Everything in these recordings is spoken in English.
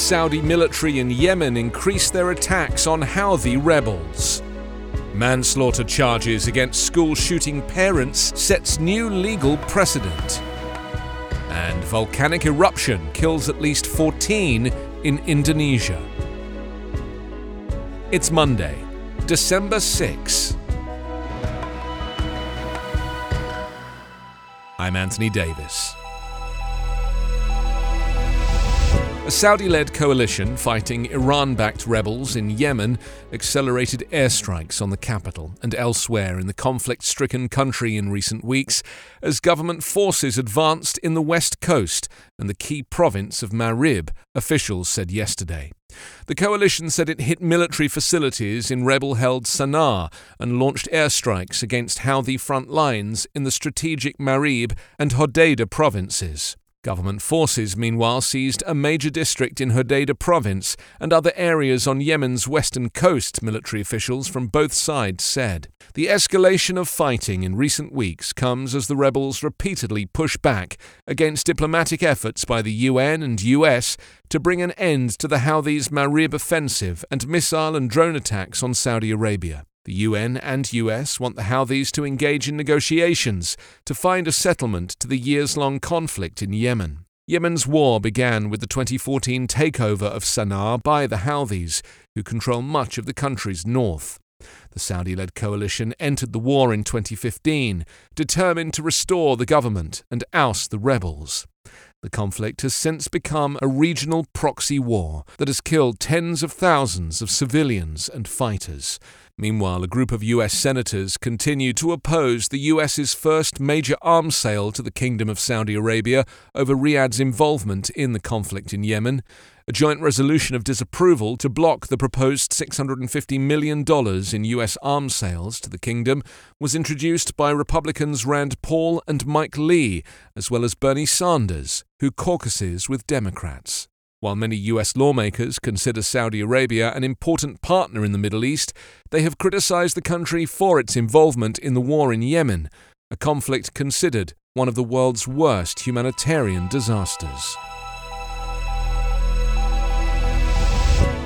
Saudi military in Yemen increased their attacks on Houthi rebels. Manslaughter charges against school shooting parents sets new legal precedent. And volcanic eruption kills at least 14 in Indonesia. It's Monday, December 6. I'm Anthony Davis. A Saudi led coalition fighting Iran backed rebels in Yemen accelerated airstrikes on the capital and elsewhere in the conflict stricken country in recent weeks as government forces advanced in the west coast and the key province of Marib, officials said yesterday. The coalition said it hit military facilities in rebel held Sana'a and launched airstrikes against Houthi front lines in the strategic Marib and Hodeidah provinces. Government forces, meanwhile, seized a major district in Hodeidah province and other areas on Yemen's western coast, military officials from both sides said. The escalation of fighting in recent weeks comes as the rebels repeatedly push back against diplomatic efforts by the UN and US to bring an end to the Houthis' Marib offensive and missile and drone attacks on Saudi Arabia. The UN and US want the Houthis to engage in negotiations to find a settlement to the years long conflict in Yemen. Yemen's war began with the 2014 takeover of Sana'a by the Houthis, who control much of the country's north. The Saudi led coalition entered the war in 2015, determined to restore the government and oust the rebels. The conflict has since become a regional proxy war that has killed tens of thousands of civilians and fighters. Meanwhile, a group of US senators continue to oppose the US's first major arms sale to the Kingdom of Saudi Arabia over Riyadh's involvement in the conflict in Yemen. A joint resolution of disapproval to block the proposed $650 million in US arms sales to the kingdom was introduced by Republicans Rand Paul and Mike Lee, as well as Bernie Sanders, who caucuses with Democrats. While many US lawmakers consider Saudi Arabia an important partner in the Middle East, they have criticized the country for its involvement in the war in Yemen, a conflict considered one of the world's worst humanitarian disasters.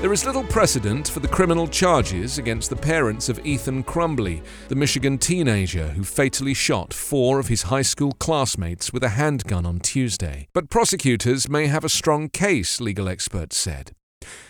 There is little precedent for the criminal charges against the parents of Ethan Crumbley, the Michigan teenager who fatally shot four of his high school classmates with a handgun on Tuesday. But prosecutors may have a strong case, legal experts said.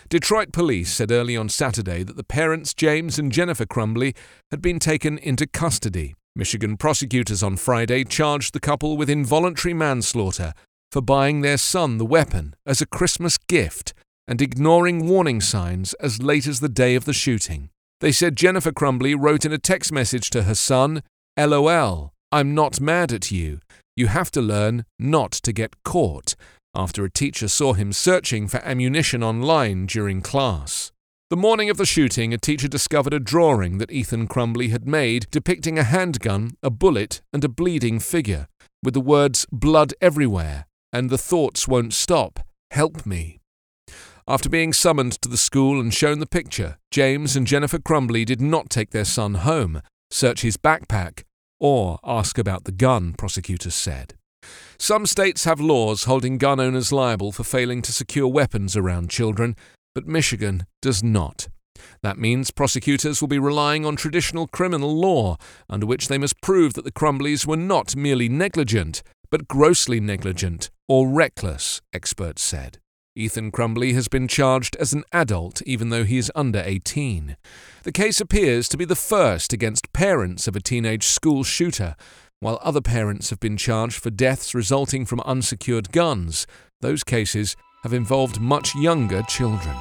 Detroit police said early on Saturday that the parents, James and Jennifer Crumbley, had been taken into custody. Michigan prosecutors on Friday charged the couple with involuntary manslaughter for buying their son the weapon as a Christmas gift and ignoring warning signs as late as the day of the shooting. They said Jennifer Crumbley wrote in a text message to her son, LOL, I'm not mad at you. You have to learn not to get caught, after a teacher saw him searching for ammunition online during class. The morning of the shooting, a teacher discovered a drawing that Ethan Crumbley had made depicting a handgun, a bullet, and a bleeding figure, with the words blood everywhere and the thoughts won't stop, help me. After being summoned to the school and shown the picture, James and Jennifer Crumbley did not take their son home, search his backpack, or ask about the gun, prosecutors said. Some states have laws holding gun owners liable for failing to secure weapons around children, but Michigan does not. That means prosecutors will be relying on traditional criminal law, under which they must prove that the Crumbleys were not merely negligent, but grossly negligent or reckless, experts said. Ethan Crumbley has been charged as an adult even though he is under 18. The case appears to be the first against parents of a teenage school shooter. While other parents have been charged for deaths resulting from unsecured guns, those cases have involved much younger children.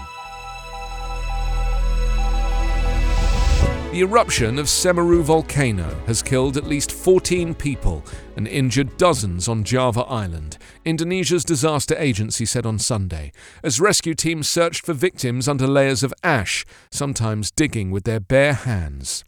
The eruption of Semeru volcano has killed at least 14 people and injured dozens on Java Island, Indonesia's disaster agency said on Sunday, as rescue teams searched for victims under layers of ash, sometimes digging with their bare hands.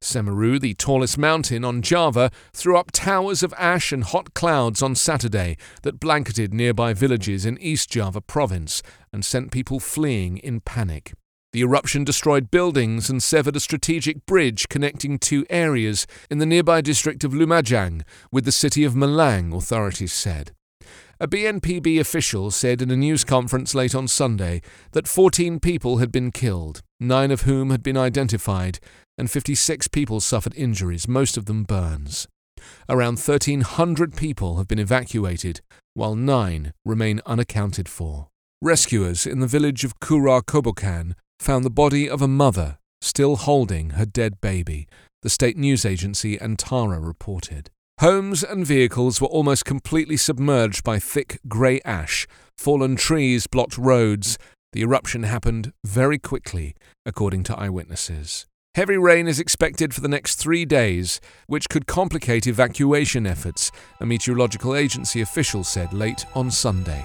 Semeru, the tallest mountain on Java, threw up towers of ash and hot clouds on Saturday that blanketed nearby villages in East Java province and sent people fleeing in panic. The eruption destroyed buildings and severed a strategic bridge connecting two areas in the nearby district of Lumajang with the city of Malang, authorities said. A BNPB official said in a news conference late on Sunday that 14 people had been killed, nine of whom had been identified, and 56 people suffered injuries, most of them burns. Around 1,300 people have been evacuated, while nine remain unaccounted for. Rescuers in the village of Curah Kobokan found the body of a mother still holding her dead baby, the state news agency Antara reported. Homes and vehicles were almost completely submerged by thick grey ash. Fallen trees blocked roads. The eruption happened very quickly, according to eyewitnesses. Heavy rain is expected for the next three days, which could complicate evacuation efforts, a meteorological agency official said late on Sunday.